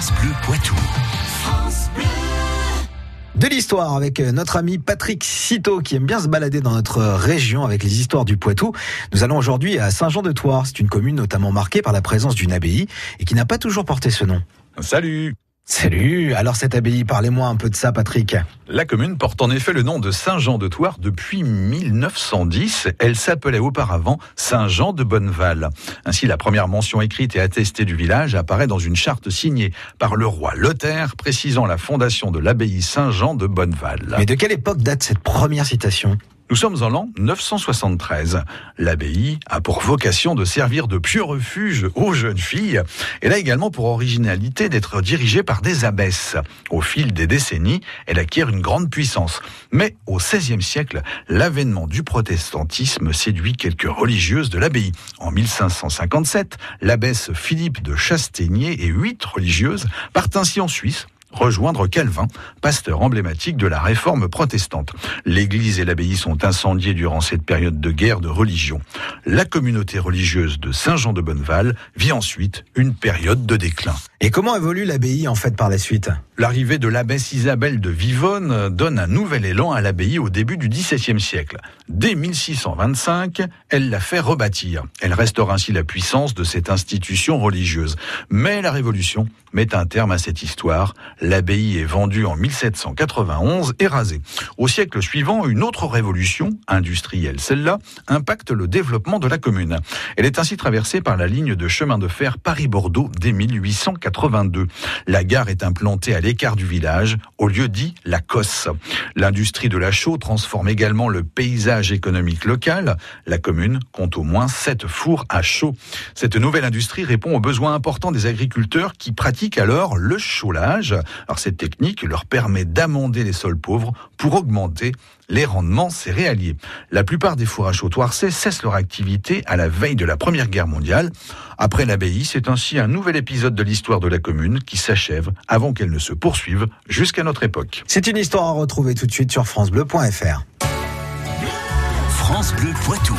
France Bleu Poitou. De l'histoire avec euh, notre ami Patrick Citeau qui aime bien se balader dans notre région avec les histoires du Poitou. Nous allons aujourd'hui à Saint-Jean-de-Thouars. C'est une commune notamment marquée par la présence d'une abbaye et qui n'a pas toujours porté ce nom. Salut Salut Alors cette abbaye, parlez-moi un peu de ça Patrick. La commune porte en effet le nom de Saint-Jean-de-Thouars depuis 1910. Elle s'appelait auparavant Saint-Jean de Bonneval. Ainsi, la première mention écrite et attestée du village apparaît dans une charte signée par le roi Lothaire précisant la fondation de l'abbaye Saint-Jean de Bonneval. Mais de quelle époque date cette première citation? Nous sommes en l'an 973. L'abbaye a pour vocation de servir de pieux refuge aux jeunes filles. Elle a également pour originalité d'être dirigée par des abbesses. Au fil des décennies, elle acquiert une grande puissance. Mais au XVIe siècle, l'avènement du protestantisme séduit quelques religieuses de l'abbaye. En 1557, l'abbesse Philippe de Chastaigné et huit religieuses partent ainsi en Suisse rejoindre Calvin, pasteur emblématique de la réforme protestante. L'église et l'abbaye sont incendiées durant cette période de guerre de religion. La communauté religieuse de Saint-Jean de Bonneval vit ensuite une période de déclin. Et comment évolue l'abbaye en fait par la suite? L'arrivée de l'abbesse Isabelle de Vivonne donne un nouvel élan à l'abbaye au début du XVIIe siècle. Dès 1625, elle la fait rebâtir. Elle restaure ainsi la puissance de cette institution religieuse. Mais la Révolution met un terme à cette histoire. L'abbaye est vendue en 1791 et rasée. Au siècle suivant, une autre révolution, industrielle celle-là, impacte le développement de la commune. Elle est ainsi traversée par la ligne de chemin de fer Paris-Bordeaux dès 1882. La gare est implantée à l'écart du village, au lieu dit la Cosse. L'industrie de la chaux transforme également le paysage économique local. La commune compte au moins sept fours à chaux. Cette nouvelle industrie répond aux besoins importants des agriculteurs qui pratiquent alors le chaulage. Cette technique leur permet d'amender les sols pauvres pour augmenter les rendements céréaliers. La plupart des fours à chaux cessent leur activité à la veille de la Première Guerre mondiale. Après l'abbaye, c'est ainsi un nouvel épisode de l'histoire de la commune qui s'achève avant qu'elle ne se poursuive jusqu'à notre époque. C'est une histoire à retrouver tout de suite sur francebleu.fr. France Bleu Poitou.